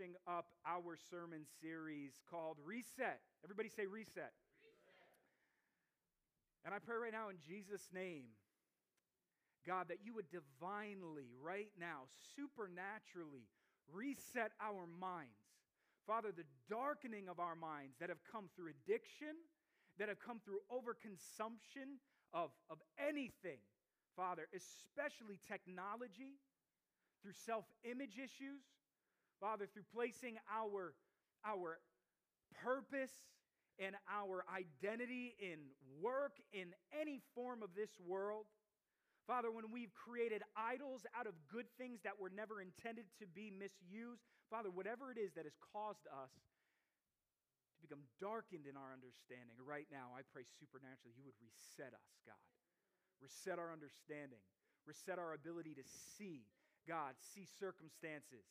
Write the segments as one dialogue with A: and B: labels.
A: finishing up our sermon series called Reset. Everybody say reset. reset. And I pray right now in Jesus' name, God, that you would divinely, right now, supernaturally reset our minds. Father, the darkening of our minds that have come through addiction, that have come through overconsumption of, of anything, Father, especially technology, through self image issues, Father, through placing our, our purpose and our identity in work, in any form of this world. Father, when we've created idols out of good things that were never intended to be misused, Father, whatever it is that has caused us to become darkened in our understanding, right now, I pray supernaturally you would reset us, God. Reset our understanding, reset our ability to see, God, see circumstances,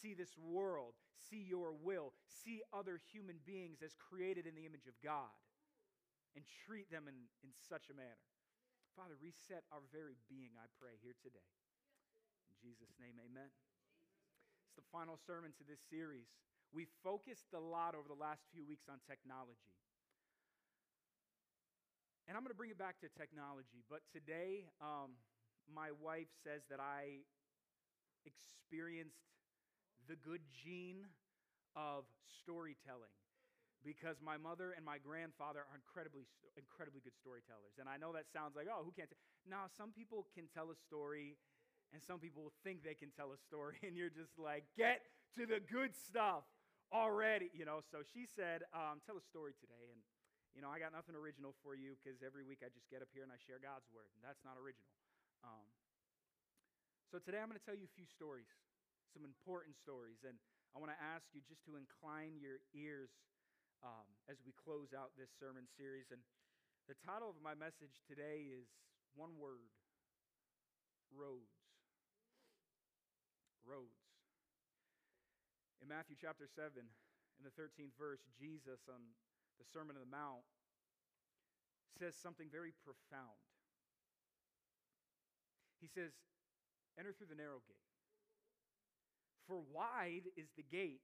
A: see this world, see your will, see other human beings as created in the image of God, and treat them in, in such a manner. Father, reset our very being, I pray, here today. In Jesus' name, amen. It's the final sermon to this series. We focused a lot over the last few weeks on technology. And I'm going to bring it back to technology, but today, um, my wife says that I experienced the good gene of storytelling because my mother and my grandfather are incredibly, incredibly good storytellers. And I know that sounds like, oh, who can't? Now, some people can tell a story, and some people think they can tell a story, and you're just like, get to the good stuff already, you know. So she said, um, tell a story today, and you know, I got nothing original for you because every week I just get up here and I share God's word, and that's not original. Um, so today I'm going to tell you a few stories, some important stories, and I want to ask you just to incline your ears um, as we close out this sermon series. And the title of my message today is one word roads. Roads. In Matthew chapter 7, in the 13th verse, Jesus on the Sermon on the Mount says something very profound. He says, Enter through the narrow gate. For wide is the gate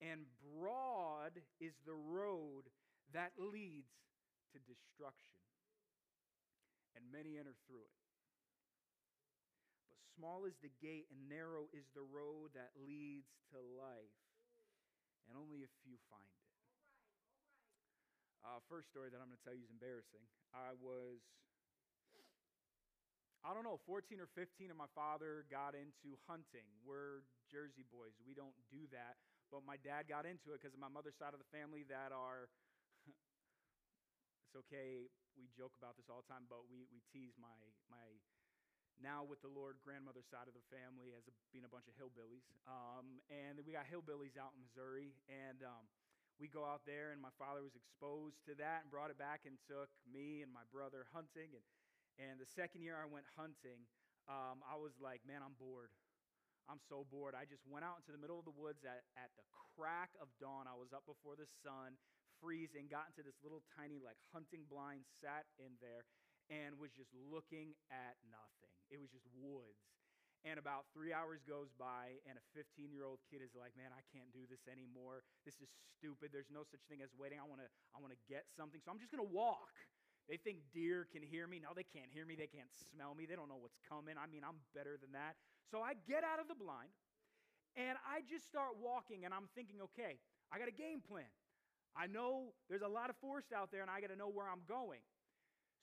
A: and broad is the road that leads to destruction, and many enter through it. But small is the gate, and narrow is the road that leads to life, and only a few find it. Uh, first story that I'm going to tell you is embarrassing. I was, I don't know, 14 or 15, and my father got into hunting. We're Jersey boys, we don't do that. But my dad got into it because of my mother's side of the family that are, it's okay, we joke about this all the time, but we, we tease my, my now with the Lord grandmother's side of the family as a, being a bunch of hillbillies. Um, and we got hillbillies out in Missouri. And um, we go out there, and my father was exposed to that and brought it back and took me and my brother hunting. And, and the second year I went hunting, um, I was like, man, I'm bored. I'm so bored. I just went out into the middle of the woods at, at the crack of dawn. I was up before the sun, freezing, got into this little tiny, like, hunting blind, sat in there, and was just looking at nothing. It was just woods. And about three hours goes by, and a 15 year old kid is like, Man, I can't do this anymore. This is stupid. There's no such thing as waiting. I wanna, I wanna get something. So I'm just gonna walk. They think deer can hear me. No, they can't hear me. They can't smell me. They don't know what's coming. I mean, I'm better than that. So I get out of the blind and I just start walking and I'm thinking, okay, I got a game plan. I know there's a lot of forest out there and I got to know where I'm going.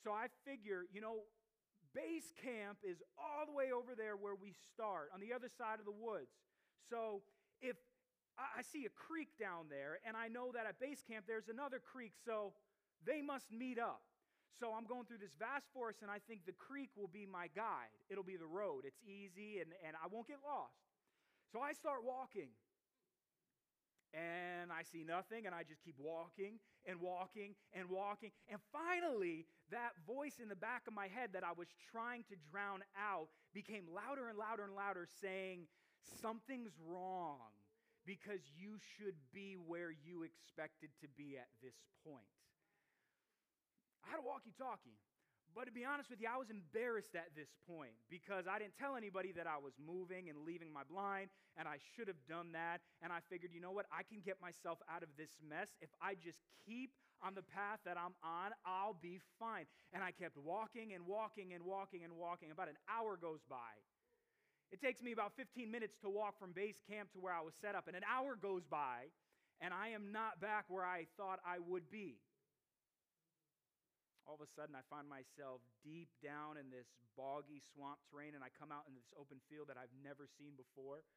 A: So I figure, you know, base camp is all the way over there where we start on the other side of the woods. So if I see a creek down there and I know that at base camp there's another creek, so they must meet up. So I'm going through this vast forest, and I think the creek will be my guide. It'll be the road. It's easy, and, and I won't get lost. So I start walking, and I see nothing, and I just keep walking and walking and walking. And finally, that voice in the back of my head that I was trying to drown out became louder and louder and louder, saying, Something's wrong because you should be where you expected to be at this point. I had a walkie talkie, But to be honest with you, I was embarrassed at this point because I didn't tell anybody that I was moving and leaving my blind, and I should have done that. And I figured, you know what? I can get myself out of this mess. If I just keep on the path that I'm on, I'll be fine. And I kept walking and walking and walking and walking. About an hour goes by. It takes me about 15 minutes to walk from base camp to where I was set up, and an hour goes by, and I am not back where I thought I would be all of a sudden I find myself deep down in this boggy swamp terrain and I come out into this open field that I've never seen before.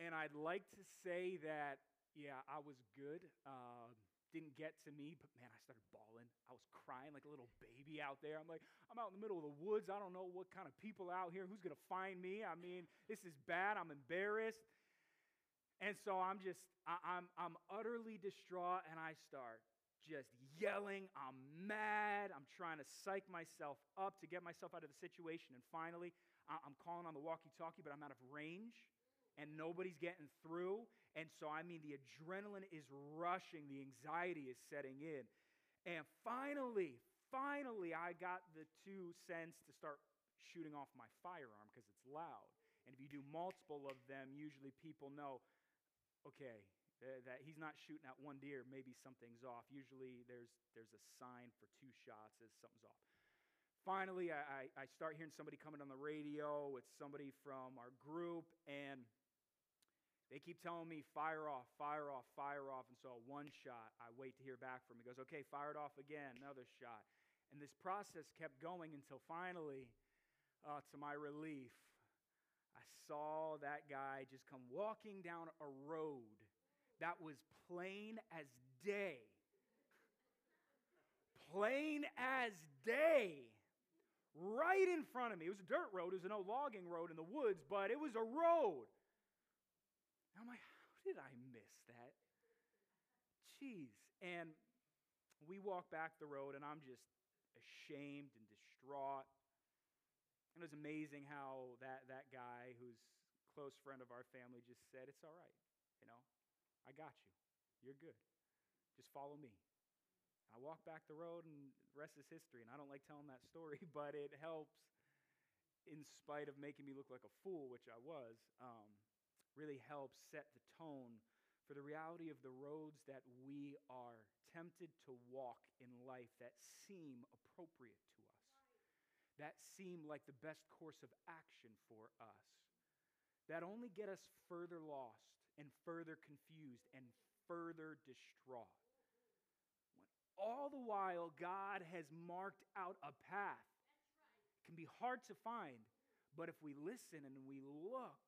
A: And I'd like to say that, yeah, I was good. Uh, didn't get to me, but man, I started bawling. I was crying like a little baby out there. I'm like, I'm out in the middle of the woods. I don't know what kind of people out here. Who's going to find me? I mean, this is bad. I'm embarrassed. And so I'm just, I, I'm, I'm utterly distraught, and I start just yelling. I'm mad. I'm trying to psych myself up to get myself out of the situation. And finally, I'm calling on the walkie talkie, but I'm out of range and nobody's getting through. And so, I mean, the adrenaline is rushing, the anxiety is setting in. And finally, finally, I got the two cents to start shooting off my firearm because it's loud. And if you do multiple of them, usually people know, okay, uh, that he's not shooting at one deer, maybe something's off. Usually there's, there's a sign for two shots as something's off. Finally, I, I start hearing somebody coming on the radio. It's somebody from our group, and they keep telling me, fire off, fire off, fire off. And so, one shot, I wait to hear back from him. He goes, okay, fire it off again, another shot. And this process kept going until finally, uh, to my relief, I saw that guy just come walking down a road that was plain as day. plain as day. Right in front of me. It was a dirt road. It was an old logging road in the woods, but it was a road. And I'm like, how did I miss that? Jeez. And we walk back the road, and I'm just ashamed and distraught. And it was amazing how that, that guy, who's close friend of our family, just said, It's all right. You know, I got you. You're good. Just follow me. I walk back the road, and the rest is history. And I don't like telling that story, but it helps, in spite of making me look like a fool, which I was, um, really helps set the tone for the reality of the roads that we are tempted to walk in life that seem appropriate to us, that seem like the best course of action for us, that only get us further lost and further confused and further distraught. When all the while God has marked out a path. It can be hard to find, but if we listen and we look,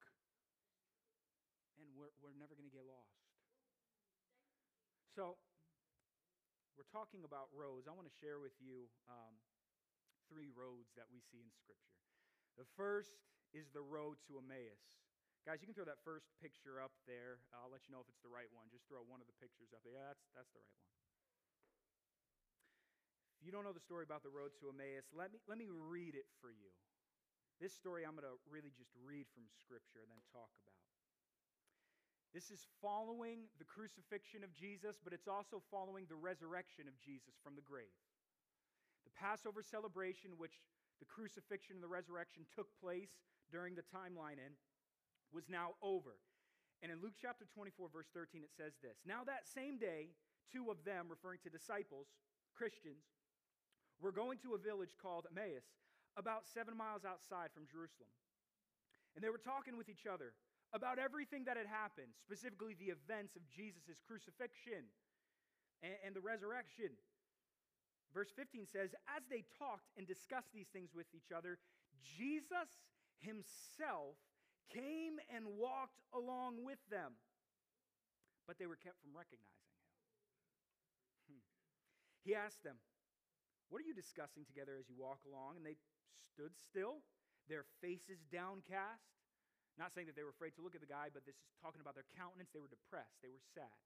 A: and we're, we're never going to get lost. So, we're talking about roads. I want to share with you um, three roads that we see in Scripture. The first is the road to Emmaus. Guys, you can throw that first picture up there. Uh, I'll let you know if it's the right one. Just throw one of the pictures up there. Yeah, that's, that's the right one. If you don't know the story about the road to Emmaus, let me, let me read it for you. This story I'm going to really just read from Scripture and then talk about. This is following the crucifixion of Jesus, but it's also following the resurrection of Jesus from the grave. The Passover celebration, which the crucifixion and the resurrection took place during the timeline in, was now over. And in Luke chapter 24, verse 13, it says this Now that same day, two of them, referring to disciples, Christians, were going to a village called Emmaus, about seven miles outside from Jerusalem. And they were talking with each other about everything that had happened, specifically the events of Jesus' crucifixion and, and the resurrection. Verse 15 says, As they talked and discussed these things with each other, Jesus himself came and walked along with them, but they were kept from recognizing him. Hmm. He asked them, What are you discussing together as you walk along? And they stood still, their faces downcast. Not saying that they were afraid to look at the guy, but this is talking about their countenance. They were depressed, they were sad.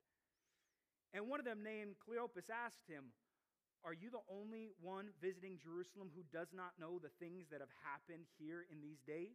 A: And one of them, named Cleopas, asked him, Are you the only one visiting Jerusalem who does not know the things that have happened here in these days?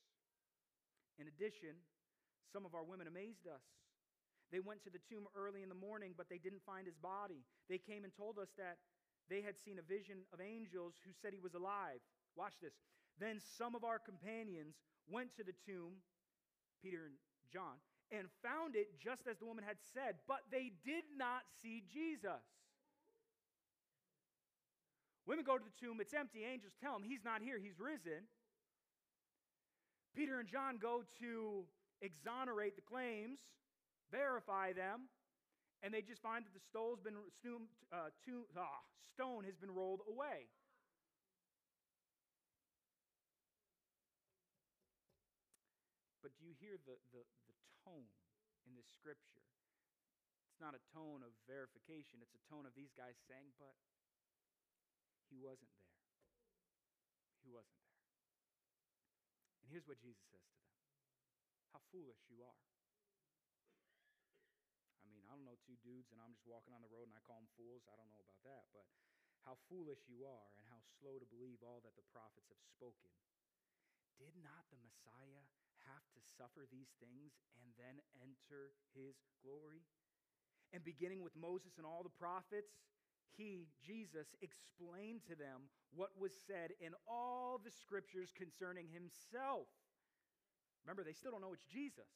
A: In addition, some of our women amazed us. They went to the tomb early in the morning, but they didn't find his body. They came and told us that they had seen a vision of angels who said he was alive. Watch this. Then some of our companions went to the tomb, Peter and John, and found it just as the woman had said, but they did not see Jesus. Women go to the tomb, it's empty. Angels tell them he's not here, he's risen. Peter and John go to exonerate the claims, verify them, and they just find that the stone's been, uh, tomb, uh, stone has been rolled away. But do you hear the, the, the tone in this scripture? It's not a tone of verification, it's a tone of these guys saying, but he wasn't there. He wasn't here's what Jesus says to them How foolish you are. I mean, I don't know two dudes and I'm just walking on the road and I call them fools. I don't know about that. But how foolish you are and how slow to believe all that the prophets have spoken. Did not the Messiah have to suffer these things and then enter his glory? And beginning with Moses and all the prophets, he, Jesus, explained to them what was said in all the scriptures concerning himself. Remember, they still don't know it's Jesus.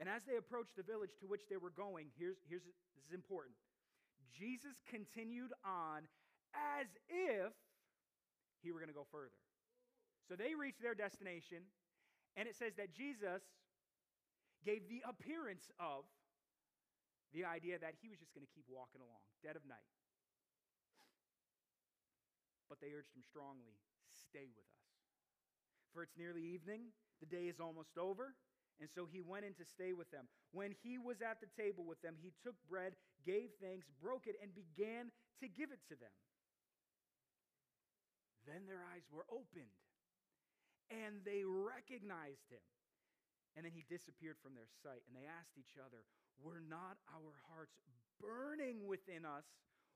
A: And as they approached the village to which they were going, here's, here's this is important. Jesus continued on as if he were going to go further. So they reached their destination, and it says that Jesus gave the appearance of the idea that he was just going to keep walking along, dead of night. But they urged him strongly stay with us. For it's nearly evening, the day is almost over. And so he went in to stay with them. When he was at the table with them, he took bread, gave thanks, broke it, and began to give it to them. Then their eyes were opened and they recognized him. And then he disappeared from their sight, and they asked each other, Were not our hearts burning within us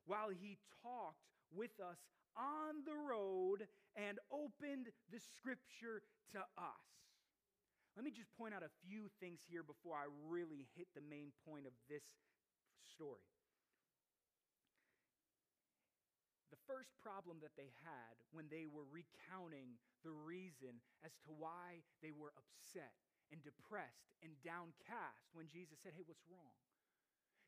A: while he talked with us on the road and opened the scripture to us? Let me just point out a few things here before I really hit the main point of this story. The first problem that they had when they were recounting the reason as to why they were upset and depressed and downcast when Jesus said, Hey, what's wrong?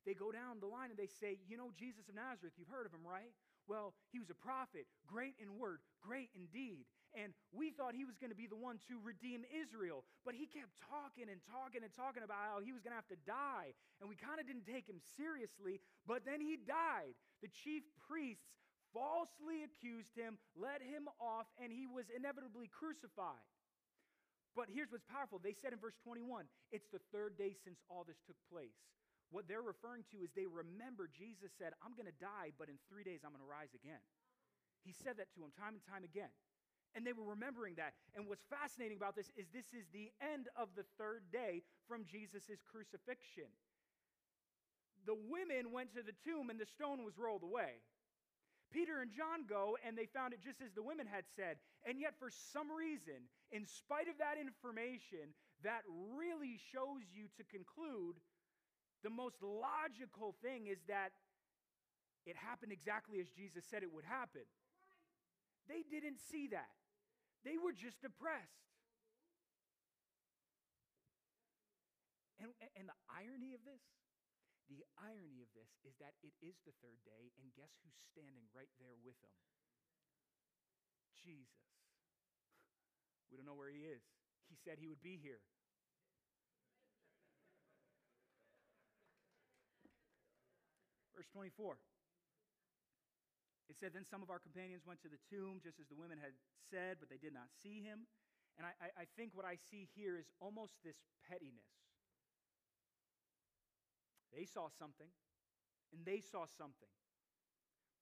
A: They go down the line and they say, You know, Jesus of Nazareth, you've heard of him, right? Well, he was a prophet, great in word, great in deed. And we thought he was going to be the one to redeem Israel. But he kept talking and talking and talking about how he was going to have to die. And we kind of didn't take him seriously. But then he died. The chief priests falsely accused him, let him off, and he was inevitably crucified. But here's what's powerful. They said in verse 21, it's the third day since all this took place. What they're referring to is they remember Jesus said, I'm going to die, but in three days I'm going to rise again. He said that to them time and time again. And they were remembering that. And what's fascinating about this is this is the end of the third day from Jesus' crucifixion. The women went to the tomb and the stone was rolled away. Peter and John go and they found it just as the women had said. And yet, for some reason, in spite of that information, that really shows you to conclude the most logical thing is that it happened exactly as Jesus said it would happen. They didn't see that, they were just depressed. And, and the irony of this the irony of this is that it is the third day, and guess who's standing right there with them? Jesus. We don't know where he is. He said he would be here. Verse 24. It said, Then some of our companions went to the tomb, just as the women had said, but they did not see him. And I, I think what I see here is almost this pettiness. They saw something, and they saw something,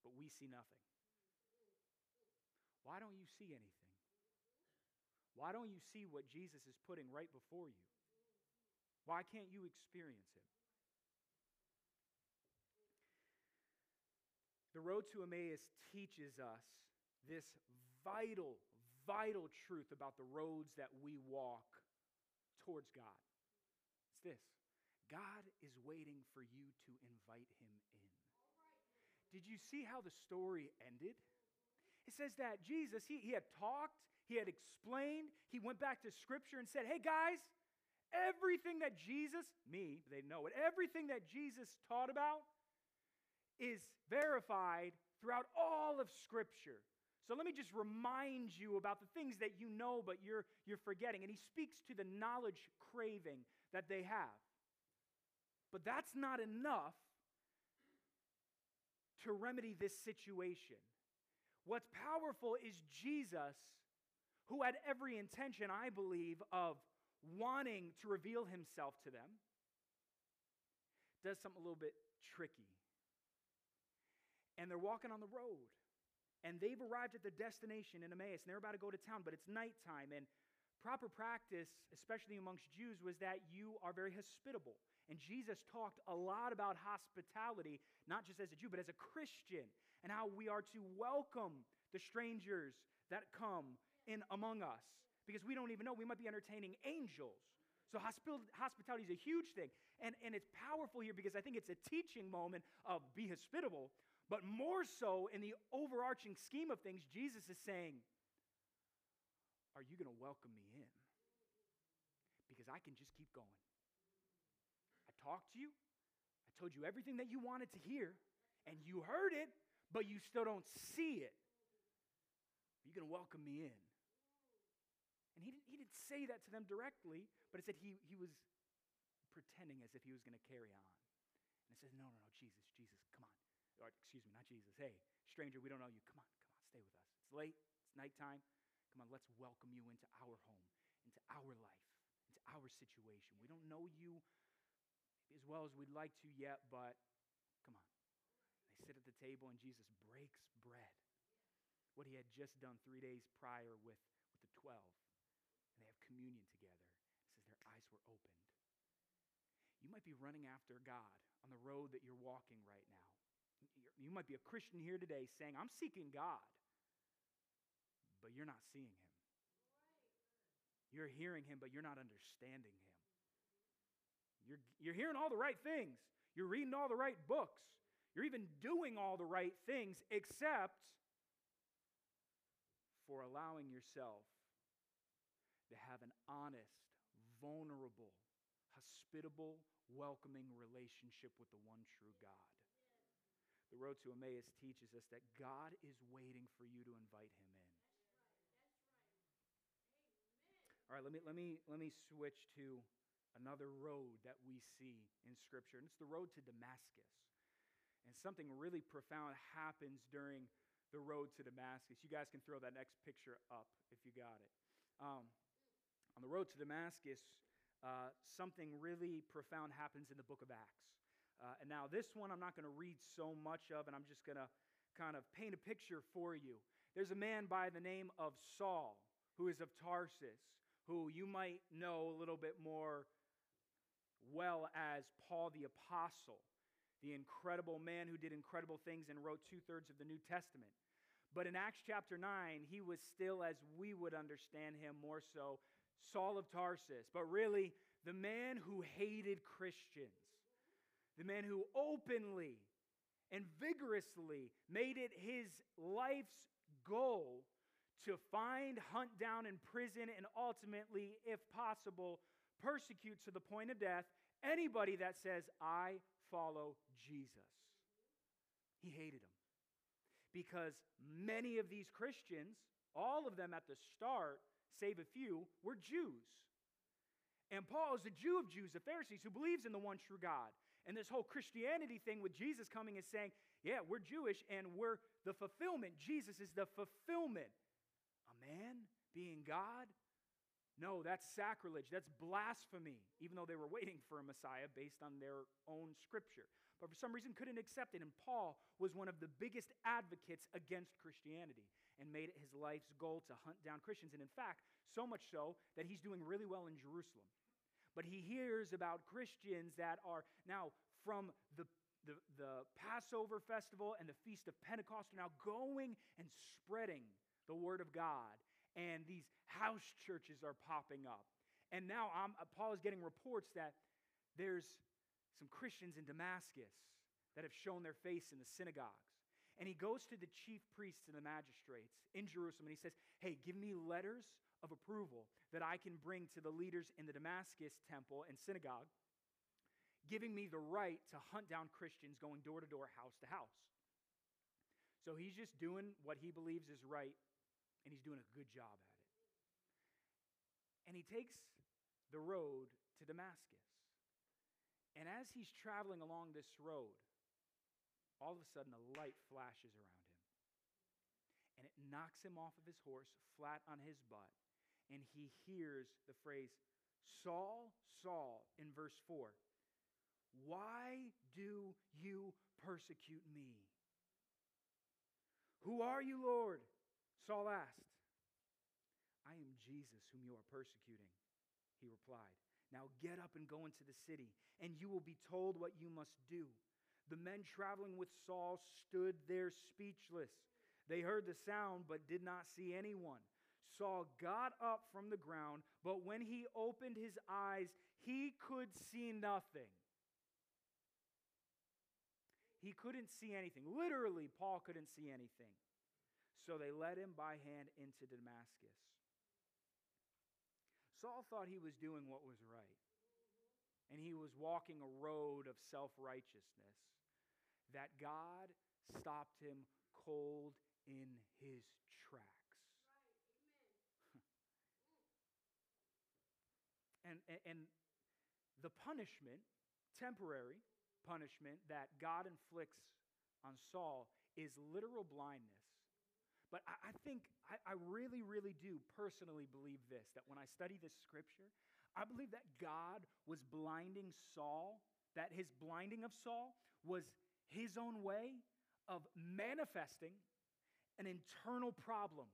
A: but we see nothing. Why don't you see anything? Why don't you see what Jesus is putting right before you? Why can't you experience it? The road to Emmaus teaches us this vital, vital truth about the roads that we walk towards God. It's this God is waiting for you to invite him in. Did you see how the story ended? It says that Jesus, he, he had talked, he had explained, he went back to scripture and said, Hey guys, everything that Jesus, me, they know it, everything that Jesus taught about is verified throughout all of scripture. So let me just remind you about the things that you know but you're, you're forgetting. And he speaks to the knowledge craving that they have. But that's not enough to remedy this situation. What's powerful is Jesus, who had every intention, I believe, of wanting to reveal himself to them, does something a little bit tricky. And they're walking on the road and they've arrived at their destination in Emmaus, and they're about to go to town, but it's nighttime. And proper practice, especially amongst Jews, was that you are very hospitable. And Jesus talked a lot about hospitality, not just as a Jew, but as a Christian, and how we are to welcome the strangers that come in among us. Because we don't even know, we might be entertaining angels. So hospitality is a huge thing. And, and it's powerful here because I think it's a teaching moment of be hospitable, but more so in the overarching scheme of things, Jesus is saying, Are you going to welcome me in? Because I can just keep going. I talked to you, I told you everything that you wanted to hear, and you heard it, but you still don't see it. Are you going to welcome me in? And he didn't, he didn't say that to them directly, but it said he, he was pretending as if he was going to carry on. And it says, No, no, no, Jesus, Jesus, or excuse me, not Jesus. Hey, stranger, we don't know you. Come on, come on, stay with us. It's late, it's nighttime. Come on, let's welcome you into our home, into our life, into our situation. We don't know you as well as we'd like to yet, but come on. They sit at the table and Jesus breaks bread. What he had just done three days prior with, with the 12. And they have communion together. It says their eyes were opened. You might be running after God on the road that you're walking right now you might be a Christian here today saying, I'm seeking God, but you're not seeing Him. You're hearing Him, but you're not understanding Him. You're, you're hearing all the right things, you're reading all the right books, you're even doing all the right things, except for allowing yourself to have an honest, vulnerable, hospitable, welcoming relationship with the one true God. The road to Emmaus teaches us that God is waiting for you to invite him in. All right, let me, let, me, let me switch to another road that we see in Scripture, and it's the road to Damascus. And something really profound happens during the road to Damascus. You guys can throw that next picture up if you got it. Um, on the road to Damascus, uh, something really profound happens in the book of Acts. Uh, and now, this one I'm not going to read so much of, and I'm just going to kind of paint a picture for you. There's a man by the name of Saul who is of Tarsus, who you might know a little bit more well as Paul the Apostle, the incredible man who did incredible things and wrote two thirds of the New Testament. But in Acts chapter 9, he was still, as we would understand him more so, Saul of Tarsus, but really the man who hated Christians the man who openly and vigorously made it his life's goal to find, hunt down, imprison, and ultimately, if possible, persecute to the point of death anybody that says, I follow Jesus. He hated him. Because many of these Christians, all of them at the start, save a few, were Jews. And Paul is a Jew of Jews, a Pharisee who believes in the one true God. And this whole Christianity thing with Jesus coming is saying, yeah, we're Jewish and we're the fulfillment. Jesus is the fulfillment. A man being God? No, that's sacrilege. That's blasphemy, even though they were waiting for a Messiah based on their own scripture. But for some reason couldn't accept it. And Paul was one of the biggest advocates against Christianity. and made it his life's goal to hunt down Christians. And in fact, so much so that he's doing really well in Jerusalem. But he hears about Christians that are now from the, the, the Passover festival and the Feast of Pentecost are now going and spreading the word of God. And these house churches are popping up. And now I'm, uh, Paul is getting reports that there's some Christians in Damascus that have shown their face in the synagogues. And he goes to the chief priests and the magistrates in Jerusalem and he says, Hey, give me letters of approval that I can bring to the leaders in the Damascus temple and synagogue, giving me the right to hunt down Christians going door to door, house to house. So he's just doing what he believes is right, and he's doing a good job at it. And he takes the road to Damascus. And as he's traveling along this road, all of a sudden a light flashes around him. And it knocks him off of his horse, flat on his butt. And he hears the phrase, Saul, Saul, in verse 4. Why do you persecute me? Who are you, Lord? Saul asked. I am Jesus whom you are persecuting, he replied. Now get up and go into the city, and you will be told what you must do. The men traveling with Saul stood there speechless. They heard the sound, but did not see anyone. Saul got up from the ground, but when he opened his eyes, he could see nothing. He couldn't see anything. Literally, Paul couldn't see anything. So they led him by hand into Damascus. Saul thought he was doing what was right, and he was walking a road of self righteousness that God stopped him cold in his and, and, the punishment, temporary punishment that God inflicts on Saul is literal blindness. But I, I think, I, I really, really do personally believe this that when I study this scripture, I believe that God was blinding Saul, that his blinding of Saul was his own way of manifesting an internal problem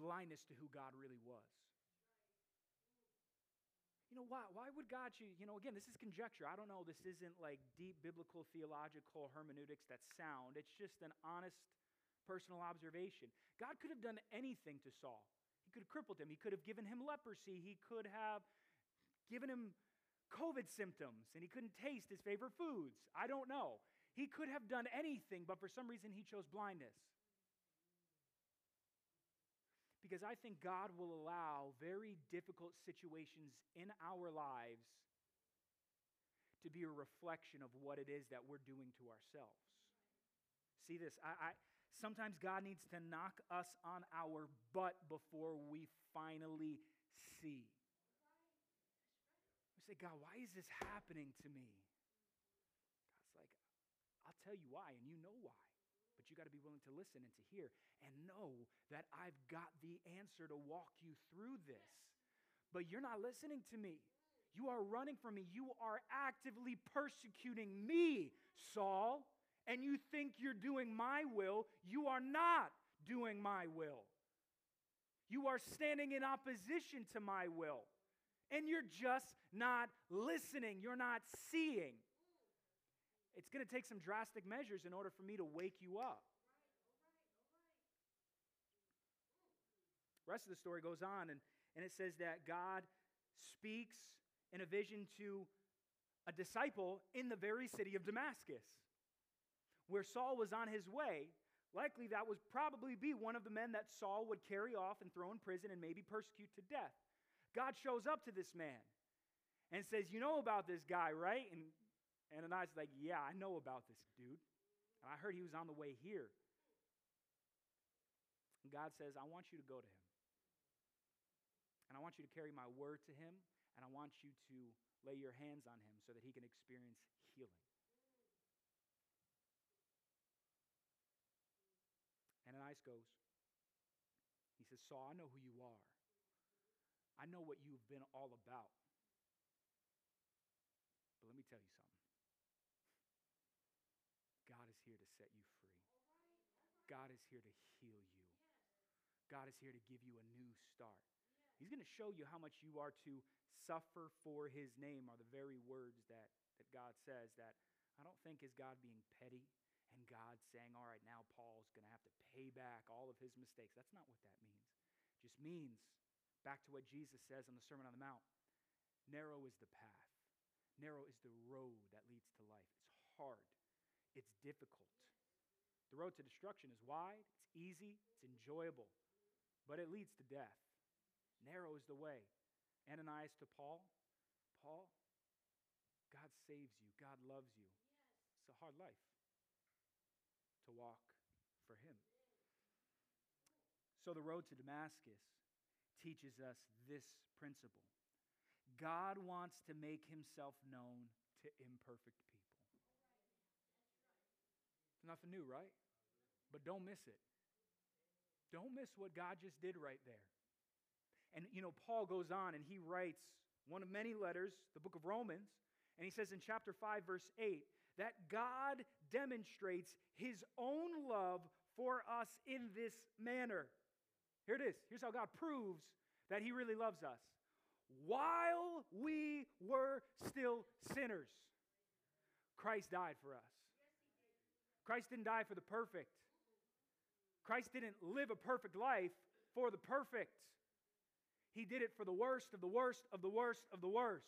A: blindness to who God really was. You know, why, why would God choose? You know, again, this is conjecture. I don't know. This isn't like deep biblical theological hermeneutics that sound. It's just an honest personal observation. God could have done anything to Saul. He could have crippled him. He could have given him leprosy. He could have given him COVID symptoms and he couldn't taste his favorite foods. I don't know. He could have done anything, but for some reason he chose blindness. Because I think God will allow very difficult situations in our lives to be a reflection of what it is that we're doing to ourselves. See this? I, I sometimes God needs to knock us on our butt before we finally see. We say, God, why is this happening to me? God's like, I'll tell you why, and you know why. But you got to be willing to listen and to hear and know that I've got the answer to walk you through this. But you're not listening to me. You are running from me. You are actively persecuting me, Saul. And you think you're doing my will. You are not doing my will. You are standing in opposition to my will and you're just not listening, you're not seeing. It's going to take some drastic measures in order for me to wake you up. rest of the story goes on and, and it says that god speaks in a vision to a disciple in the very city of damascus where saul was on his way likely that would probably be one of the men that saul would carry off and throw in prison and maybe persecute to death God shows up to this man and says, You know about this guy, right? And Ananias is like, Yeah, I know about this dude. And I heard he was on the way here. And God says, I want you to go to him. And I want you to carry my word to him. And I want you to lay your hands on him so that he can experience healing. Ananias goes. He says, Saul, I know who you are. I know what you've been all about. But let me tell you something God is here to heal you. God is here to give you a new start. He's going to show you how much you are to suffer for his name, are the very words that, that God says. That I don't think is God being petty and God saying, all right, now Paul's going to have to pay back all of his mistakes. That's not what that means. It just means, back to what Jesus says on the Sermon on the Mount narrow is the path, narrow is the road that leads to life. It's hard, it's difficult. The road to destruction is wide, it's easy, it's enjoyable, but it leads to death. Narrow is the way. Ananias to Paul, Paul, God saves you, God loves you. It's a hard life to walk for Him. So the road to Damascus teaches us this principle God wants to make Himself known to imperfect people. It's nothing new, right? But don't miss it. Don't miss what God just did right there. And, you know, Paul goes on and he writes one of many letters, the book of Romans, and he says in chapter 5, verse 8, that God demonstrates his own love for us in this manner. Here it is. Here's how God proves that he really loves us. While we were still sinners, Christ died for us. Christ didn't die for the perfect. Christ didn't live a perfect life for the perfect. He did it for the worst of the worst of the worst of the worst.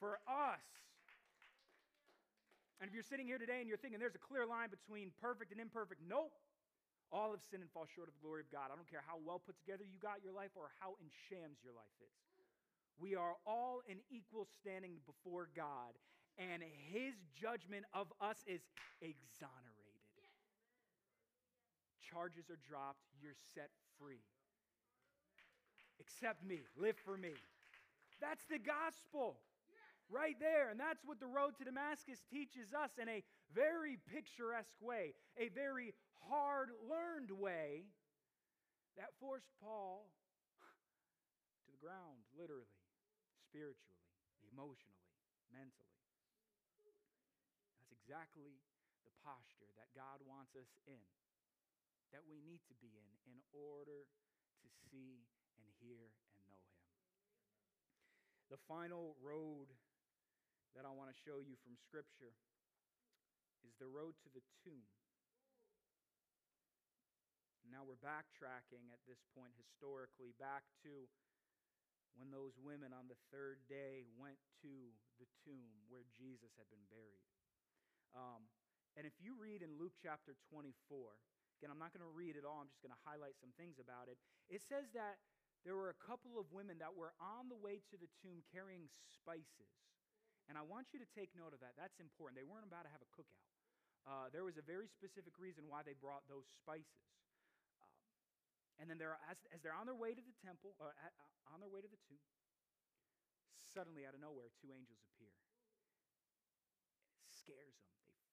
A: For us. And if you're sitting here today and you're thinking there's a clear line between perfect and imperfect, nope. All have sinned and fall short of the glory of God. I don't care how well put together you got your life or how in shams your life is. We are all in equal standing before God, and his judgment of us is exonerated. Charges are dropped, you're set free. Accept me, live for me. That's the gospel right there. And that's what the road to Damascus teaches us in a very picturesque way, a very hard learned way that forced Paul to the ground, literally, spiritually, emotionally, mentally. Exactly the posture that God wants us in, that we need to be in, in order to see and hear and know Him. The final road that I want to show you from Scripture is the road to the tomb. Now we're backtracking at this point historically back to when those women on the third day went to the tomb where Jesus had been buried. Um, and if you read in Luke chapter 24, again, I'm not going to read it all, I'm just going to highlight some things about it. It says that there were a couple of women that were on the way to the tomb carrying spices. And I want you to take note of that. That's important. They weren't about to have a cookout. Uh, there was a very specific reason why they brought those spices. Um, and then they're, as, as, they're on their way to the temple, uh, at, uh, on their way to the tomb, suddenly out of nowhere, two angels appear. It scares them.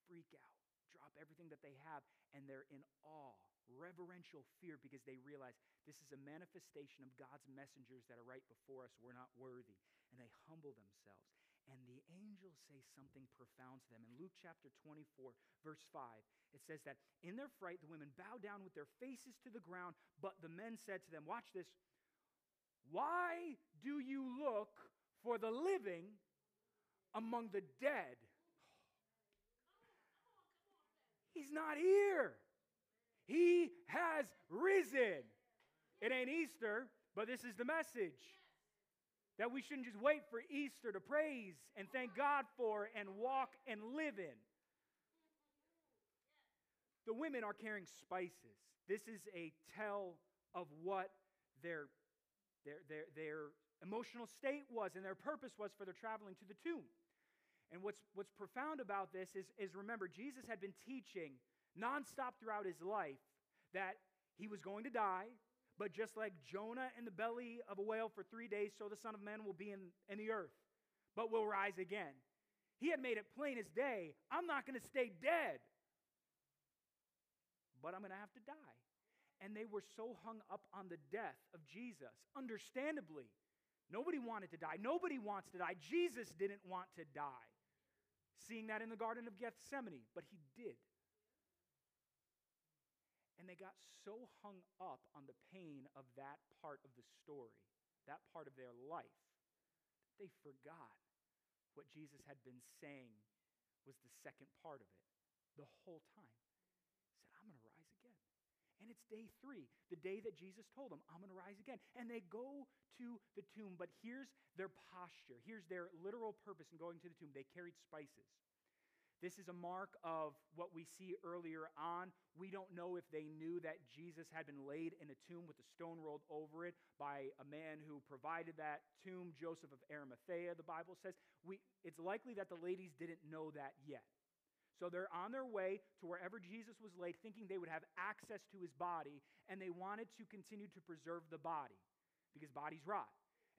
A: Freak out, drop everything that they have, and they're in awe reverential fear because they realize this is a manifestation of God's messengers that are right before us. We're not worthy. And they humble themselves. And the angels say something profound to them. In Luke chapter 24, verse 5, it says that in their fright, the women bowed down with their faces to the ground, but the men said to them, Watch this, why do you look for the living among the dead? He's not here. He has risen. It ain't Easter, but this is the message. That we shouldn't just wait for Easter to praise and thank God for and walk and live in. The women are carrying spices. This is a tell of what their, their, their, their emotional state was and their purpose was for their traveling to the tomb. And what's, what's profound about this is, is remember, Jesus had been teaching nonstop throughout his life that he was going to die, but just like Jonah in the belly of a whale for three days, so the Son of Man will be in, in the earth, but will rise again. He had made it plain as day I'm not going to stay dead, but I'm going to have to die. And they were so hung up on the death of Jesus, understandably. Nobody wanted to die. Nobody wants to die. Jesus didn't want to die. Seeing that in the Garden of Gethsemane, but he did. And they got so hung up on the pain of that part of the story, that part of their life, that they forgot what Jesus had been saying was the second part of it the whole time. He said, I'm going to rise again. And it's day three, the day that Jesus told them, I'm going to rise again. And they go to the tomb, but here's their posture. Here's their literal purpose in going to the tomb. They carried spices. This is a mark of what we see earlier on. We don't know if they knew that Jesus had been laid in a tomb with a stone rolled over it by a man who provided that tomb, Joseph of Arimathea, the Bible says. We, it's likely that the ladies didn't know that yet. So they're on their way to wherever Jesus was laid, thinking they would have access to his body, and they wanted to continue to preserve the body because bodies rot.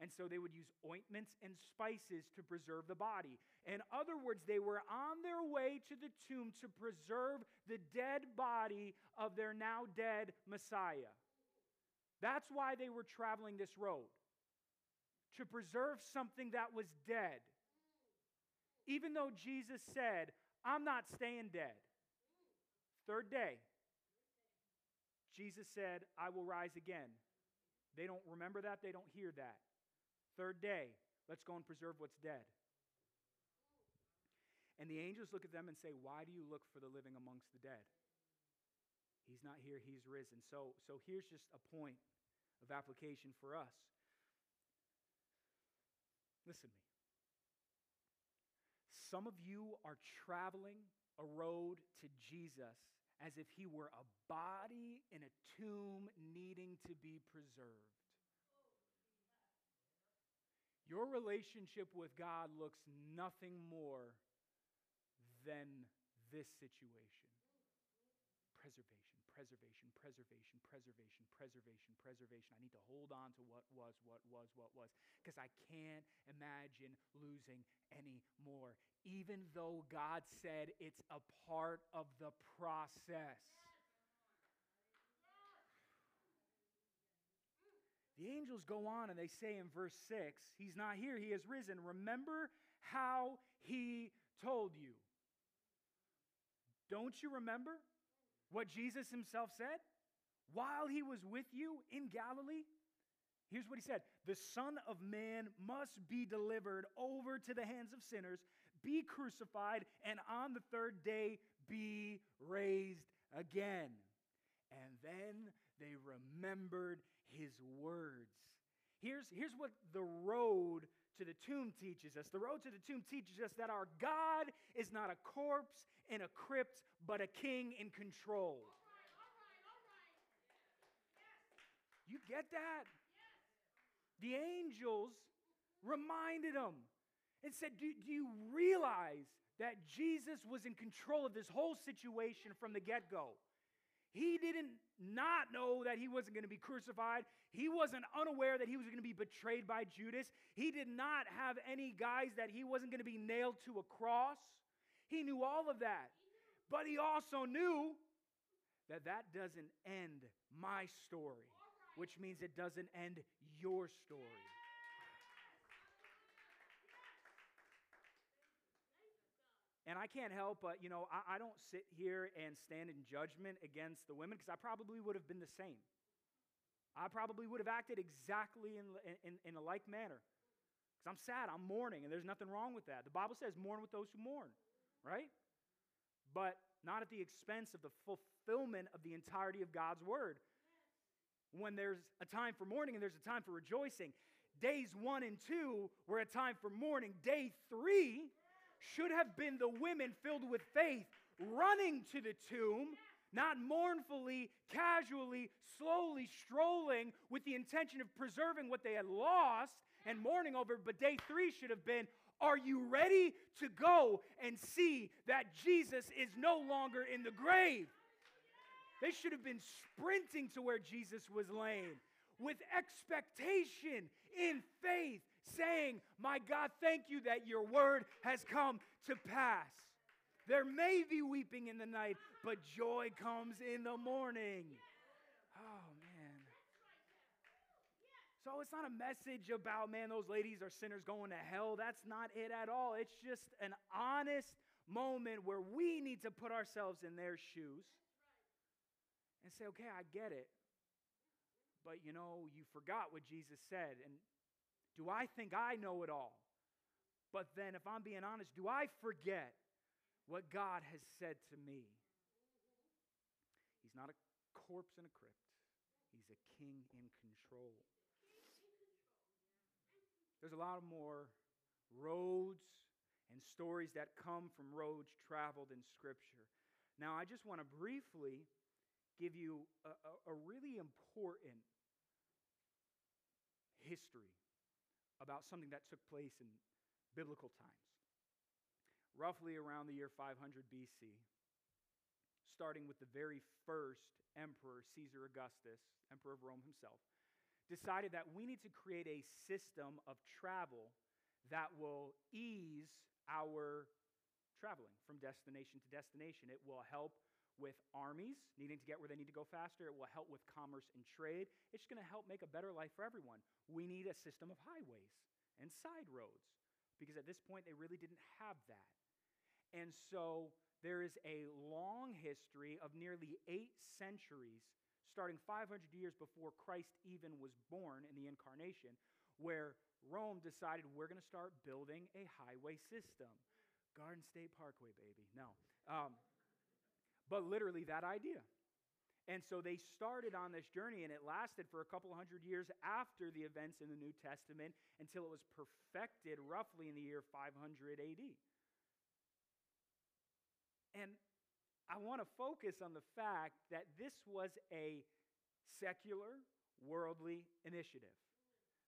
A: And so they would use ointments and spices to preserve the body. In other words, they were on their way to the tomb to preserve the dead body of their now dead Messiah. That's why they were traveling this road to preserve something that was dead. Even though Jesus said, I'm not staying dead. Third day, Jesus said, I will rise again. They don't remember that, they don't hear that. Third day, let's go and preserve what's dead. And the angels look at them and say, Why do you look for the living amongst the dead? He's not here, he's risen. So, so here's just a point of application for us. Listen to me. Some of you are traveling a road to Jesus as if he were a body in a tomb needing to be preserved. Your relationship with God looks nothing more than this situation preservation, preservation, preservation, preservation, preservation, preservation. I need to hold on to what was, what was, what was, because I can't imagine losing any more, even though God said it's a part of the process. The angels go on and they say in verse 6, He's not here, He has risen. Remember how He told you. Don't you remember what Jesus Himself said? While He was with you in Galilee, here's what He said The Son of Man must be delivered over to the hands of sinners, be crucified, and on the third day be raised again. And then they remembered his words. Here's, here's what the road to the tomb teaches us. The road to the tomb teaches us that our God is not a corpse in a crypt, but a king in control. You get that? The angels reminded him and said, do, do you realize that Jesus was in control of this whole situation from the get go? He didn't not know that he wasn't going to be crucified. He wasn't unaware that he was going to be betrayed by Judas. He did not have any guys that he wasn't going to be nailed to a cross. He knew all of that. But he also knew that that doesn't end my story, which means it doesn't end your story. And I can't help but, you know, I, I don't sit here and stand in judgment against the women because I probably would have been the same. I probably would have acted exactly in, in, in a like manner. Because I'm sad, I'm mourning, and there's nothing wrong with that. The Bible says, mourn with those who mourn, right? But not at the expense of the fulfillment of the entirety of God's word. When there's a time for mourning and there's a time for rejoicing, days one and two were a time for mourning. Day three should have been the women filled with faith running to the tomb, not mournfully, casually, slowly strolling with the intention of preserving what they had lost and mourning over. But day three should have been Are you ready to go and see that Jesus is no longer in the grave? They should have been sprinting to where Jesus was laying with expectation in faith saying, My God, thank you that your word has come to pass. There may be weeping in the night, but joy comes in the morning. Oh, man. So it's not a message about, man, those ladies are sinners going to hell. That's not it at all. It's just an honest moment where we need to put ourselves in their shoes and say, okay, I get it. But you know, you forgot what Jesus said. And do I think I know it all? But then, if I'm being honest, do I forget what God has said to me? He's not a corpse in a crypt, He's a king in control. There's a lot more roads and stories that come from roads traveled in Scripture. Now, I just want to briefly give you a, a, a really important history about something that took place in biblical times. Roughly around the year 500 BC, starting with the very first emperor, Caesar Augustus, emperor of Rome himself, decided that we need to create a system of travel that will ease our traveling from destination to destination. It will help with armies needing to get where they need to go faster. It will help with commerce and trade. It's going to help make a better life for everyone. We need a system of highways and side roads because at this point they really didn't have that. And so there is a long history of nearly eight centuries, starting 500 years before Christ even was born in the incarnation, where Rome decided we're going to start building a highway system. Garden State Parkway, baby. No. Um, but literally that idea. And so they started on this journey, and it lasted for a couple hundred years after the events in the New Testament until it was perfected roughly in the year 500 AD. And I want to focus on the fact that this was a secular, worldly initiative.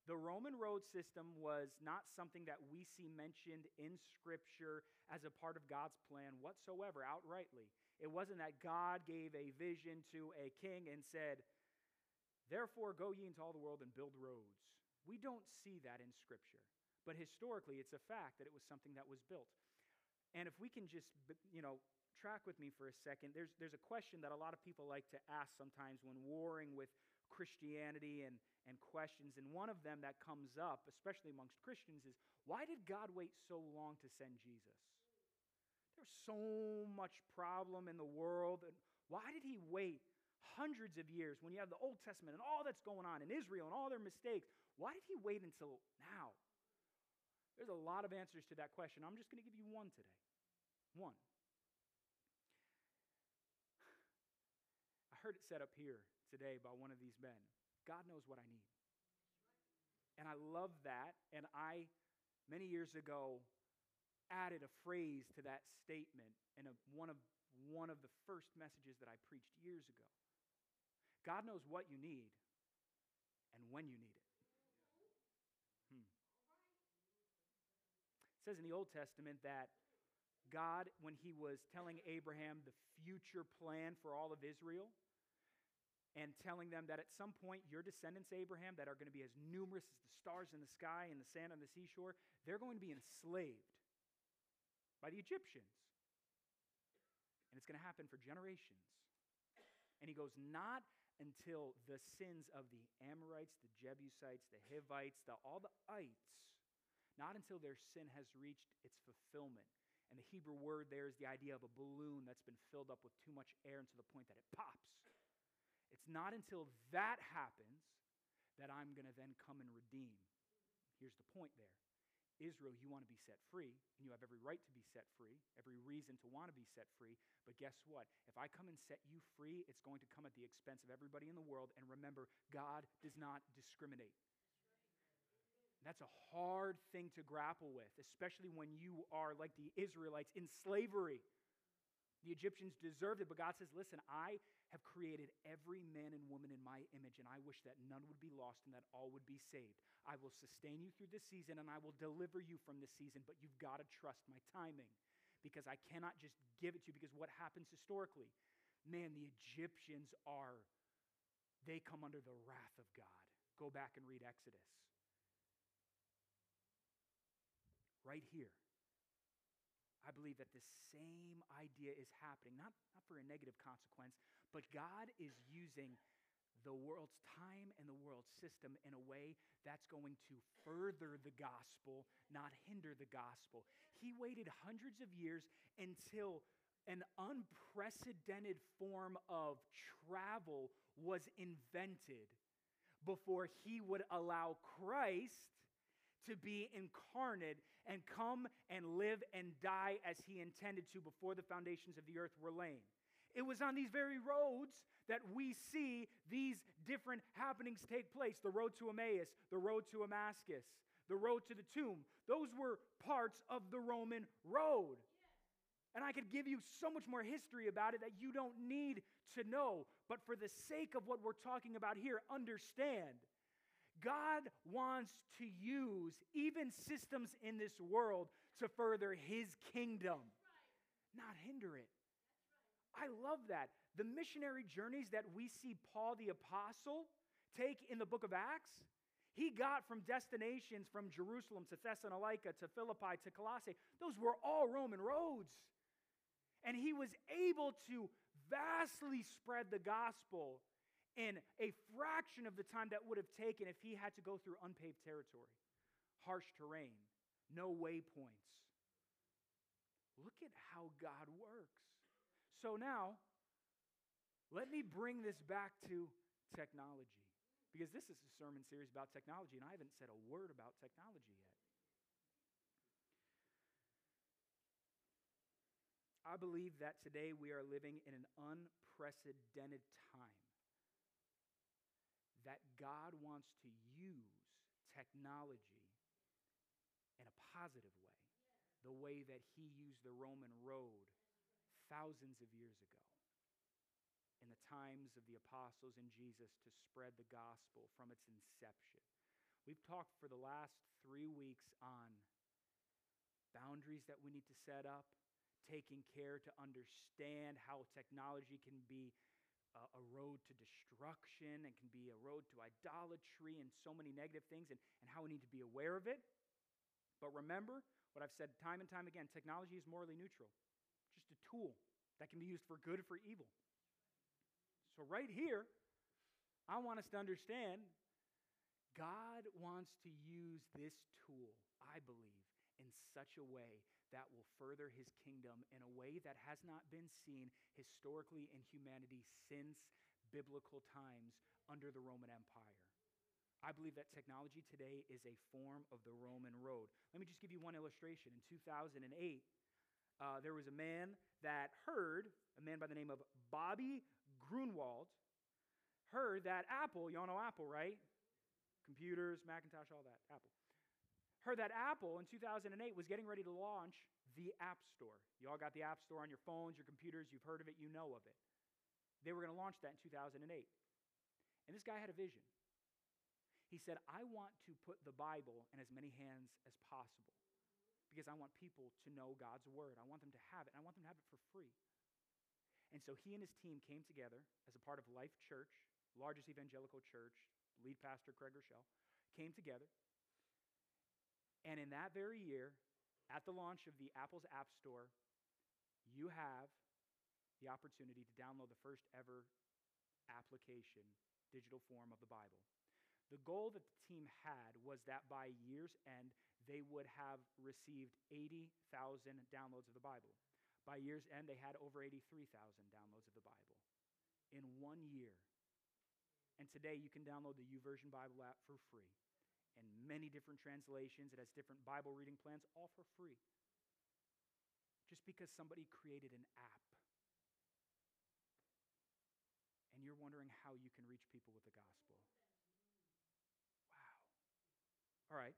A: The Roman road system was not something that we see mentioned in Scripture as a part of God's plan whatsoever, outrightly. It wasn't that God gave a vision to a king and said, Therefore, go ye into all the world and build roads. We don't see that in Scripture. But historically, it's a fact that it was something that was built. And if we can just, you know, track with me for a second, there's, there's a question that a lot of people like to ask sometimes when warring with Christianity and, and questions. And one of them that comes up, especially amongst Christians, is why did God wait so long to send Jesus? There's so much problem in the world. And why did he wait hundreds of years when you have the Old Testament and all that's going on in Israel and all their mistakes? Why did he wait until now? There's a lot of answers to that question. I'm just going to give you one today. One. I heard it said up here today by one of these men God knows what I need. And I love that. And I, many years ago, added a phrase to that statement in a, one, of, one of the first messages that I preached years ago. God knows what you need and when you need it. Hmm. It says in the Old Testament that God, when he was telling Abraham the future plan for all of Israel, and telling them that at some point your descendants, Abraham, that are going to be as numerous as the stars in the sky and the sand on the seashore, they're going to be enslaved by the Egyptians. And it's going to happen for generations. And he goes, Not until the sins of the Amorites, the Jebusites, the Hivites, the, all the ites, not until their sin has reached its fulfillment. And the Hebrew word there is the idea of a balloon that's been filled up with too much air and to the point that it pops. It's not until that happens that I'm going to then come and redeem. Here's the point there Israel, you want to be set free, and you have every right to be set free, every reason to want to be set free. But guess what? If I come and set you free, it's going to come at the expense of everybody in the world. And remember, God does not discriminate. That's a hard thing to grapple with, especially when you are like the Israelites in slavery. The Egyptians deserved it, but God says, Listen, I have created every man and woman in my image, and I wish that none would be lost and that all would be saved. I will sustain you through this season, and I will deliver you from this season, but you've got to trust my timing because I cannot just give it to you. Because what happens historically? Man, the Egyptians are, they come under the wrath of God. Go back and read Exodus. Right here, I believe that the same idea is happening, not, not for a negative consequence, but God is using the world's time and the world's system in a way that's going to further the gospel, not hinder the gospel. He waited hundreds of years until an unprecedented form of travel was invented before he would allow Christ to be incarnate and come and live and die as he intended to before the foundations of the earth were laid. It was on these very roads that we see these different happenings take place the road to Emmaus, the road to Damascus, the road to the tomb. Those were parts of the Roman road. And I could give you so much more history about it that you don't need to know. But for the sake of what we're talking about here, understand God wants to use even systems in this world to further his kingdom, not hinder it. I love that. The missionary journeys that we see Paul the Apostle take in the book of Acts, he got from destinations from Jerusalem to Thessalonica to Philippi to Colossae. Those were all Roman roads. And he was able to vastly spread the gospel in a fraction of the time that would have taken if he had to go through unpaved territory, harsh terrain, no waypoints. Look at how God works. So now, let me bring this back to technology. Because this is a sermon series about technology, and I haven't said a word about technology yet. I believe that today we are living in an unprecedented time. That God wants to use technology in a positive way, the way that He used the Roman road thousands of years ago in the times of the apostles and Jesus to spread the gospel from its inception. We've talked for the last three weeks on boundaries that we need to set up, taking care to understand how technology can be a, road to destruction and can be a road to idolatry and so many negative things, and, and how we need to be aware of it. But remember what I've said time and time again technology is morally neutral tool that can be used for good or for evil. So, right here, I want us to understand God wants to use this tool, I believe, in such a way that will further his kingdom in a way that has not been seen historically in humanity since biblical times under the Roman Empire. I believe that technology today is a form of the Roman road. Let me just give you one illustration. In 2008, uh, there was a man that heard, a man by the name of Bobby Gruenewald, heard that Apple, y'all know Apple, right? Computers, Macintosh, all that, Apple. Heard that Apple in 2008 was getting ready to launch the App Store. Y'all got the App Store on your phones, your computers, you've heard of it, you know of it. They were going to launch that in 2008. And this guy had a vision. He said, I want to put the Bible in as many hands as possible because I want people to know God's word. I want them to have it, and I want them to have it for free. And so he and his team came together as a part of Life Church, largest evangelical church, lead pastor Craig Groeschel, came together. And in that very year, at the launch of the Apple's App Store, you have the opportunity to download the first ever application, digital form of the Bible. The goal that the team had was that by year's end, they would have received 80,000 downloads of the Bible. By year's end, they had over 83,000 downloads of the Bible in one year. And today, you can download the YouVersion Bible app for free in many different translations. It has different Bible reading plans, all for free. Just because somebody created an app. And you're wondering how you can reach people with the gospel. Wow. All right.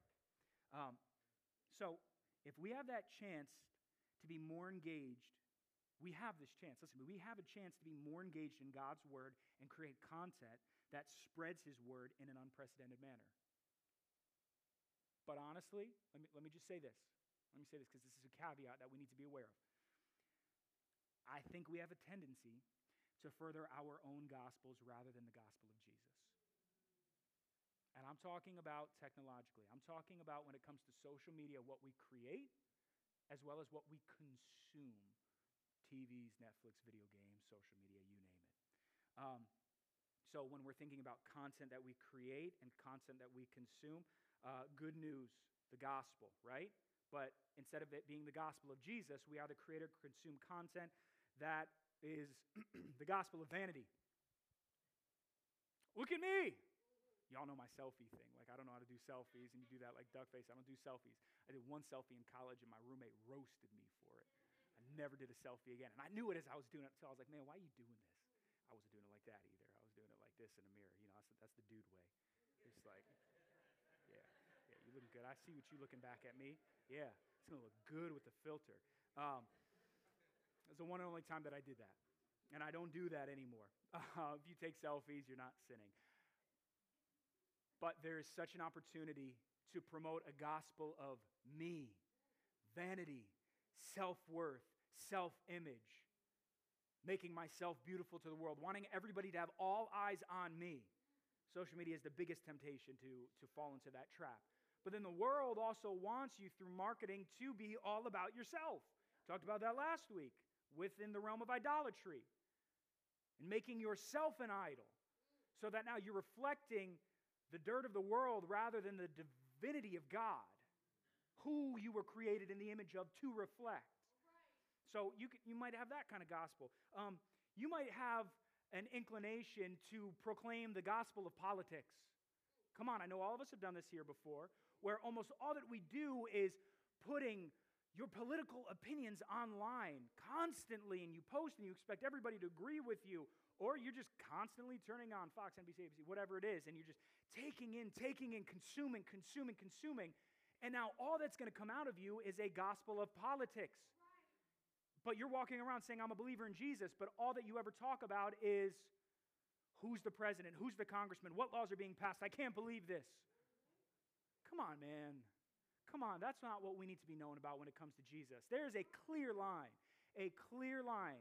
A: Um, so if we have that chance to be more engaged, we have this chance. Listen, we have a chance to be more engaged in God's word and create content that spreads his word in an unprecedented manner. But honestly, let me, let me just say this. Let me say this because this is a caveat that we need to be aware of. I think we have a tendency to further our own gospels rather than the gospel of. And I'm talking about technologically. I'm talking about when it comes to social media, what we create as well as what we consume TVs, Netflix, video games, social media, you name it. Um, so when we're thinking about content that we create and content that we consume, uh, good news, the gospel, right? But instead of it being the gospel of Jesus, we either create or consume content that is the gospel of vanity. Look at me. Y'all know my selfie thing. Like, I don't know how to do selfies, and you do that like duck face. I don't do selfies. I did one selfie in college, and my roommate roasted me for it. I never did a selfie again. And I knew it as I was doing it until I was like, man, why are you doing this? I wasn't doing it like that either. I was doing it like this in a mirror. You know, that's, that's the dude way. It's like, yeah, yeah, you looking good. I see what you looking back at me. Yeah, it's gonna look good with the filter. Um, it's the one and only time that I did that, and I don't do that anymore. Uh, if you take selfies, you're not sinning. But there is such an opportunity to promote a gospel of me, vanity, self worth, self image, making myself beautiful to the world, wanting everybody to have all eyes on me. Social media is the biggest temptation to, to fall into that trap. But then the world also wants you through marketing to be all about yourself. Talked about that last week within the realm of idolatry and making yourself an idol so that now you're reflecting the dirt of the world rather than the divinity of God, who you were created in the image of to reflect. So you, you might have that kind of gospel. Um, you might have an inclination to proclaim the gospel of politics. Come on, I know all of us have done this here before, where almost all that we do is putting your political opinions online constantly and you post and you expect everybody to agree with you or you're just constantly turning on Fox, NBC, ABC, whatever it is, and you're just taking in, taking in, consuming, consuming, consuming. And now all that's going to come out of you is a gospel of politics. But you're walking around saying, I'm a believer in Jesus, but all that you ever talk about is who's the president, who's the congressman, what laws are being passed. I can't believe this. Come on, man. Come on, that's not what we need to be known about when it comes to Jesus. There is a clear line, a clear line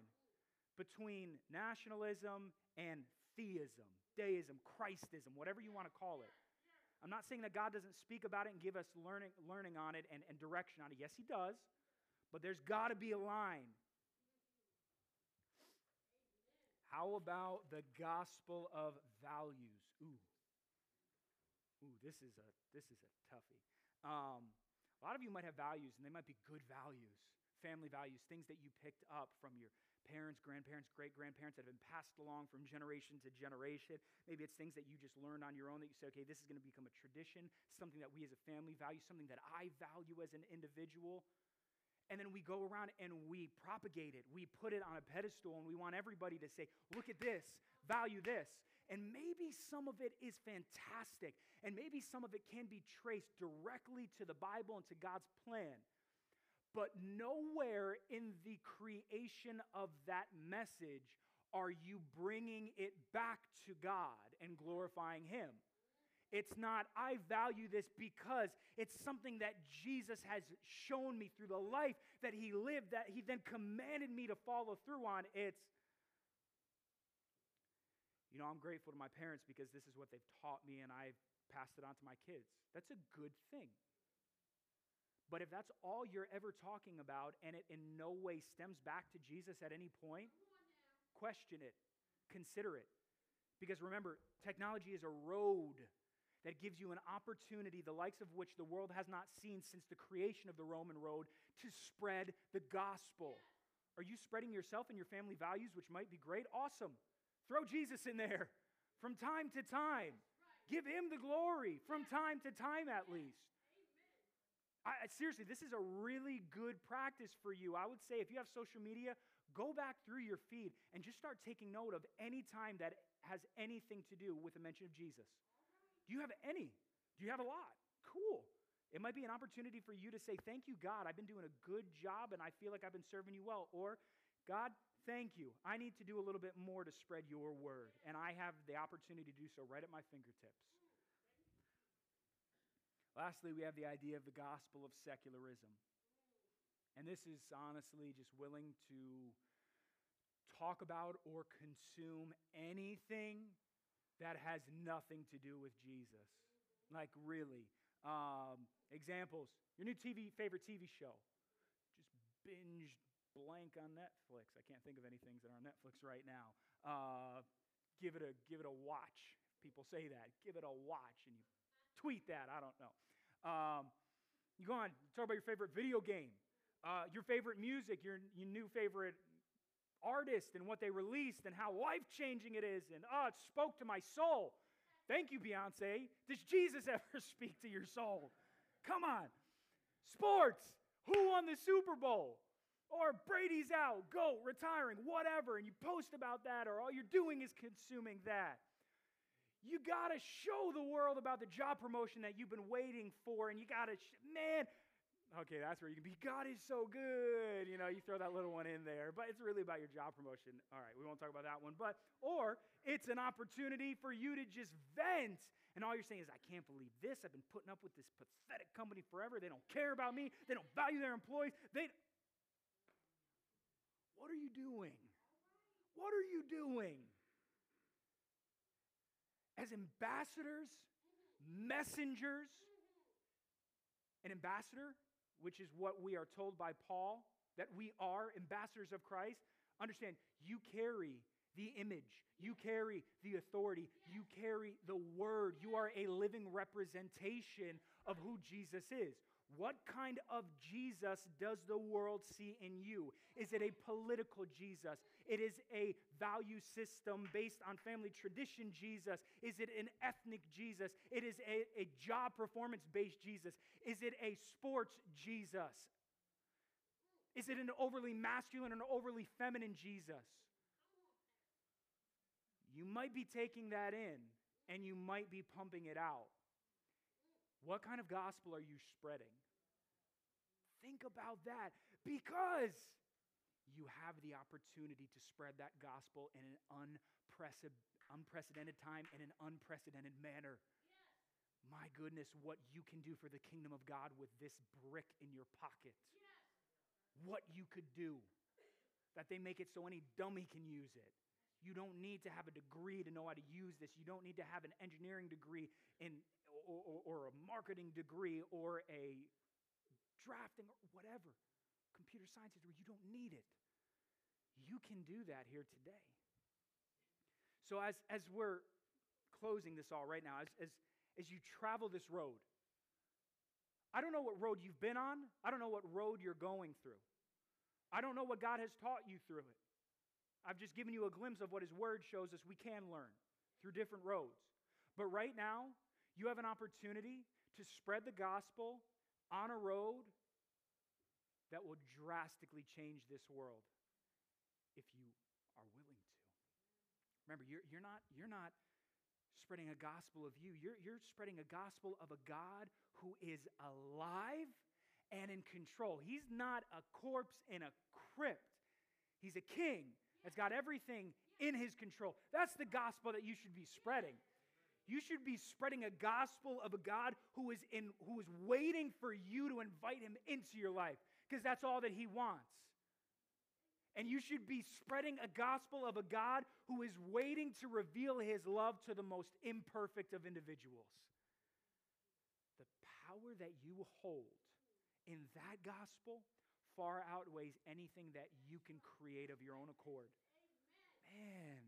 A: between nationalism and theism, deism, Christism, whatever you want to call it. I'm not saying that God doesn't speak about it and give us learning, learning on it and, and direction on it. Yes, He does. But there's got to be a line. How about the gospel of values? Ooh. Ooh, this is a this is a toughie. Um, a lot of you might have values, and they might be good values, family values, things that you picked up from your parents, grandparents, great grandparents that have been passed along from generation to generation. Maybe it's things that you just learned on your own that you say, okay, this is going to become a tradition, something that we as a family value, something that I value as an individual. And then we go around and we propagate it. We put it on a pedestal and we want everybody to say, look at this, value this. And maybe some of it is fantastic. And maybe some of it can be traced directly to the Bible and to God's plan. But nowhere in the creation of that message are you bringing it back to God and glorifying Him. It's not, I value this because it's something that Jesus has shown me through the life that he lived, that he then commanded me to follow through on. It's, you know, I'm grateful to my parents because this is what they've taught me and I've passed it on to my kids. That's a good thing. But if that's all you're ever talking about and it in no way stems back to Jesus at any point, question it, consider it. Because remember, technology is a road that gives you an opportunity, the likes of which the world has not seen since the creation of the Roman road, to spread the gospel. Are you spreading yourself and your family values, which might be great? Awesome. Throw Jesus in there from time to time. Give him the glory from time to time, at least. I, seriously, this is a really good practice for you. I would say if you have social media, go back through your feed and just start taking note of any time that has anything to do with a mention of Jesus. Do you have any? Do you have a lot? Cool. It might be an opportunity for you to say, Thank you, God. I've been doing a good job and I feel like I've been serving you well. Or, God, thank you. I need to do a little bit more to spread your word. And I have the opportunity to do so right at my fingertips. Lastly, we have the idea of the gospel of secularism. And this is honestly just willing to talk about or consume anything that has nothing to do with Jesus. Like, really. Um, examples your new TV, favorite TV show. Just binge blank on Netflix. I can't think of any things that are on Netflix right now. Uh, give, it a, give it a watch. People say that. Give it a watch and you tweet that. I don't know. Um, You go on, talk about your favorite video game, uh, your favorite music, your, your new favorite artist and what they released and how life changing it is. And oh, it spoke to my soul. Thank you, Beyonce. Does Jesus ever speak to your soul? Come on. Sports. Who won the Super Bowl? Or Brady's out, go, retiring, whatever, and you post about that, or all you're doing is consuming that. You got to show the world about the job promotion that you've been waiting for, and you got to, sh- man, okay, that's where you can be. God is so good. You know, you throw that little one in there, but it's really about your job promotion. All right, we won't talk about that one. But, or it's an opportunity for you to just vent. And all you're saying is, I can't believe this. I've been putting up with this pathetic company forever. They don't care about me. They don't value their employees. They. What are you doing? What are you doing? As ambassadors, messengers, an ambassador which is what we are told by Paul that we are ambassadors of Christ, understand you carry the image, you carry the authority, you carry the word. You are a living representation of who Jesus is. What kind of Jesus does the world see in you? Is it a political Jesus? It is a value system based on family tradition Jesus? Is it an ethnic Jesus? It is a, a job performance based Jesus? Is it a sports Jesus? Is it an overly masculine and overly feminine Jesus? You might be taking that in and you might be pumping it out. What kind of gospel are you spreading? Think about that because you have the opportunity to spread that gospel in an unprecedented time, in an unprecedented manner. Yes. My goodness, what you can do for the kingdom of God with this brick in your pocket. Yes. What you could do. That they make it so any dummy can use it. You don't need to have a degree to know how to use this. You don't need to have an engineering degree in, or, or, or a marketing degree or a drafting or whatever, computer science where you don't need it. You can do that here today. So as, as we're closing this all right now, as, as, as you travel this road, I don't know what road you've been on. I don't know what road you're going through. I don't know what God has taught you through it. I've just given you a glimpse of what His Word shows us we can learn through different roads. But right now, you have an opportunity to spread the gospel on a road that will drastically change this world if you are willing to. Remember, you're, you're, not, you're not spreading a gospel of you, you're, you're spreading a gospel of a God who is alive and in control. He's not a corpse in a crypt, He's a king that's got everything in his control. That's the gospel that you should be spreading. You should be spreading a gospel of a God who is in who is waiting for you to invite him into your life because that's all that he wants. And you should be spreading a gospel of a God who is waiting to reveal his love to the most imperfect of individuals. The power that you hold in that gospel far outweighs anything that you can create of your own accord. Man,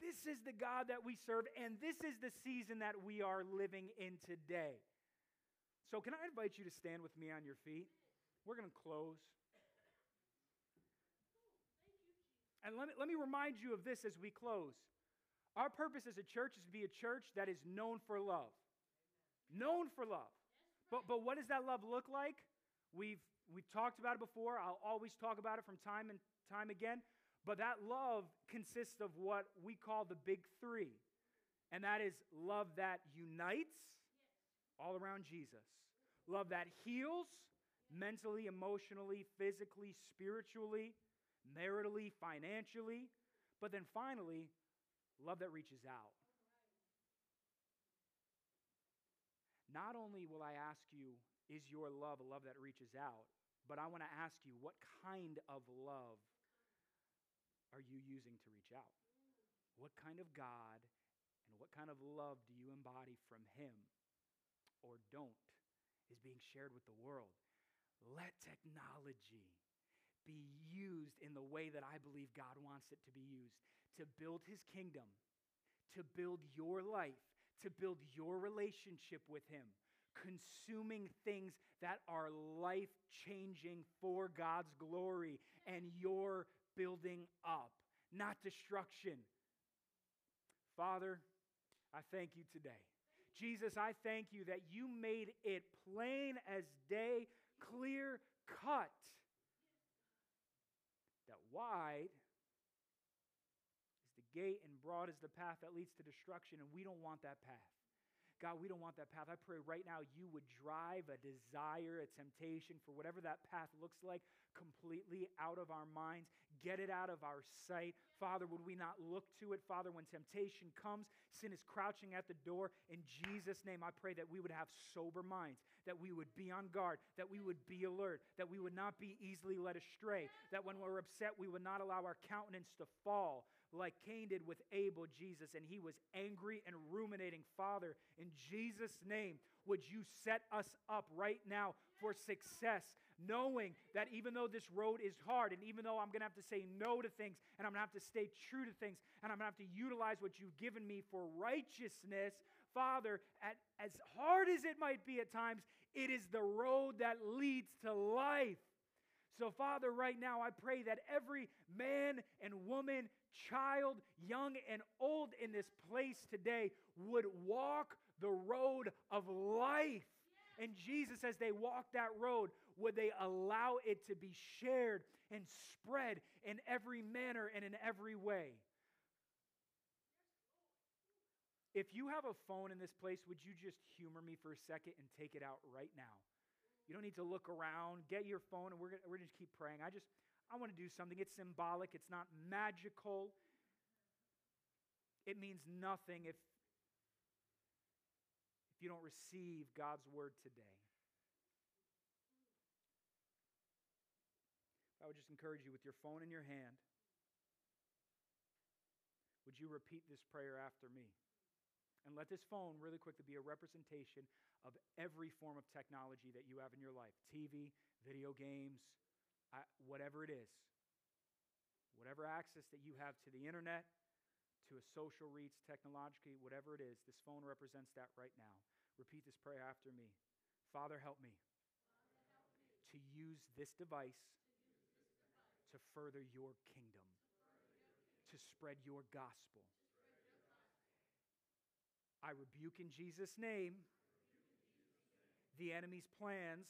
A: this is the God that we serve, and this is the season that we are living in today. So, can I invite you to stand with me on your feet? We're going to close. And let me, let me remind you of this as we close. Our purpose as a church is to be a church that is known for love. Known for love. But, but what does that love look like? We've We've talked about it before. I'll always talk about it from time and time again. But that love consists of what we call the big three. And that is love that unites all around Jesus, love that heals mentally, emotionally, physically, spiritually, maritally, financially. But then finally, love that reaches out. Not only will I ask you, is your love a love that reaches out? But I want to ask you, what kind of love are you using to reach out? What kind of God and what kind of love do you embody from Him or don't is being shared with the world? Let technology be used in the way that I believe God wants it to be used to build His kingdom, to build your life, to build your relationship with Him. consuming things that are life changing for God's glory and your building up, not destruction. Father, I thank you today. Jesus, I thank you that you made it plain as day, clear cut, wide is the gate and broad is the path that leads to destruction, and we don't want that path. God, we don't want that path. I pray right now you would drive a desire, a temptation for whatever that path looks like completely out of our minds. Get it out of our sight. Father, would we not look to it? Father, when temptation comes, sin is crouching at the door. In Jesus' name, I pray that we would have sober minds, that we would be on guard, that we would be alert, that we would not be easily led astray, that when we're upset, we would not allow our countenance to fall like Cain did with Abel, Jesus, and he was angry and ruminating. Father, in Jesus' name, would you set us up right now for success, knowing that even though this road is hard, and even though I'm going to have to say no to things, and I'm going to have to stay true to things, and I'm going to have to utilize what you've given me for righteousness, Father, at, as hard as it might be at times, it is the road that leads to life. So, Father, right now I pray that every man and woman, child, young and old in this place today would walk the road of life. And Jesus, as they walk that road, would they allow it to be shared and spread in every manner and in every way? If you have a phone in this place, would you just humor me for a second and take it out right now? You don't need to look around. Get your phone, and we're gonna, we're gonna keep praying. I just I want to do something. It's symbolic. It's not magical. It means nothing if if you don't receive God's word today. Would just encourage you with your phone in your hand. Would you repeat this prayer after me? And let this phone really quickly be a representation of every form of technology that you have in your life TV, video games, whatever it is. Whatever access that you have to the internet, to a social reach, technologically, whatever it is, this phone represents that right now. Repeat this prayer after me. Father, help me, Father, help me. to use this device. To further your kingdom, to spread your gospel. I rebuke in Jesus' name the enemy's plans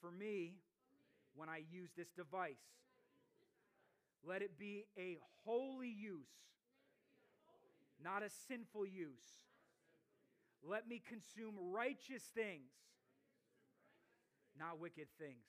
A: for me when I use this device. Let it be a holy use, not a sinful use. Let me consume righteous things, not wicked things.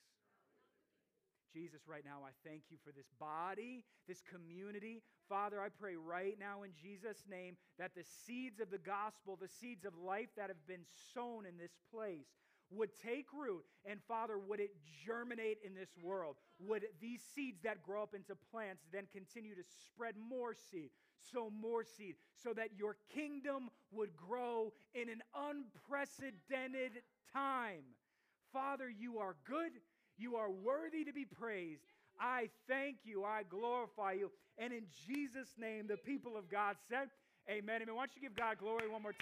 A: Jesus, right now, I thank you for this body, this community. Father, I pray right now in Jesus' name that the seeds of the gospel, the seeds of life that have been sown in this place, would take root. And father would it germinate in this world? Would these seeds that grow up into plants then continue to spread more seed sow more seed so that your kingdom would grow in an unprecedented time? Father you are good you are worthy to be praised. I thank you. I glorify you. And in Jesus' name, the people of God said, Amen. Amen. Why don't you give God glory one more time?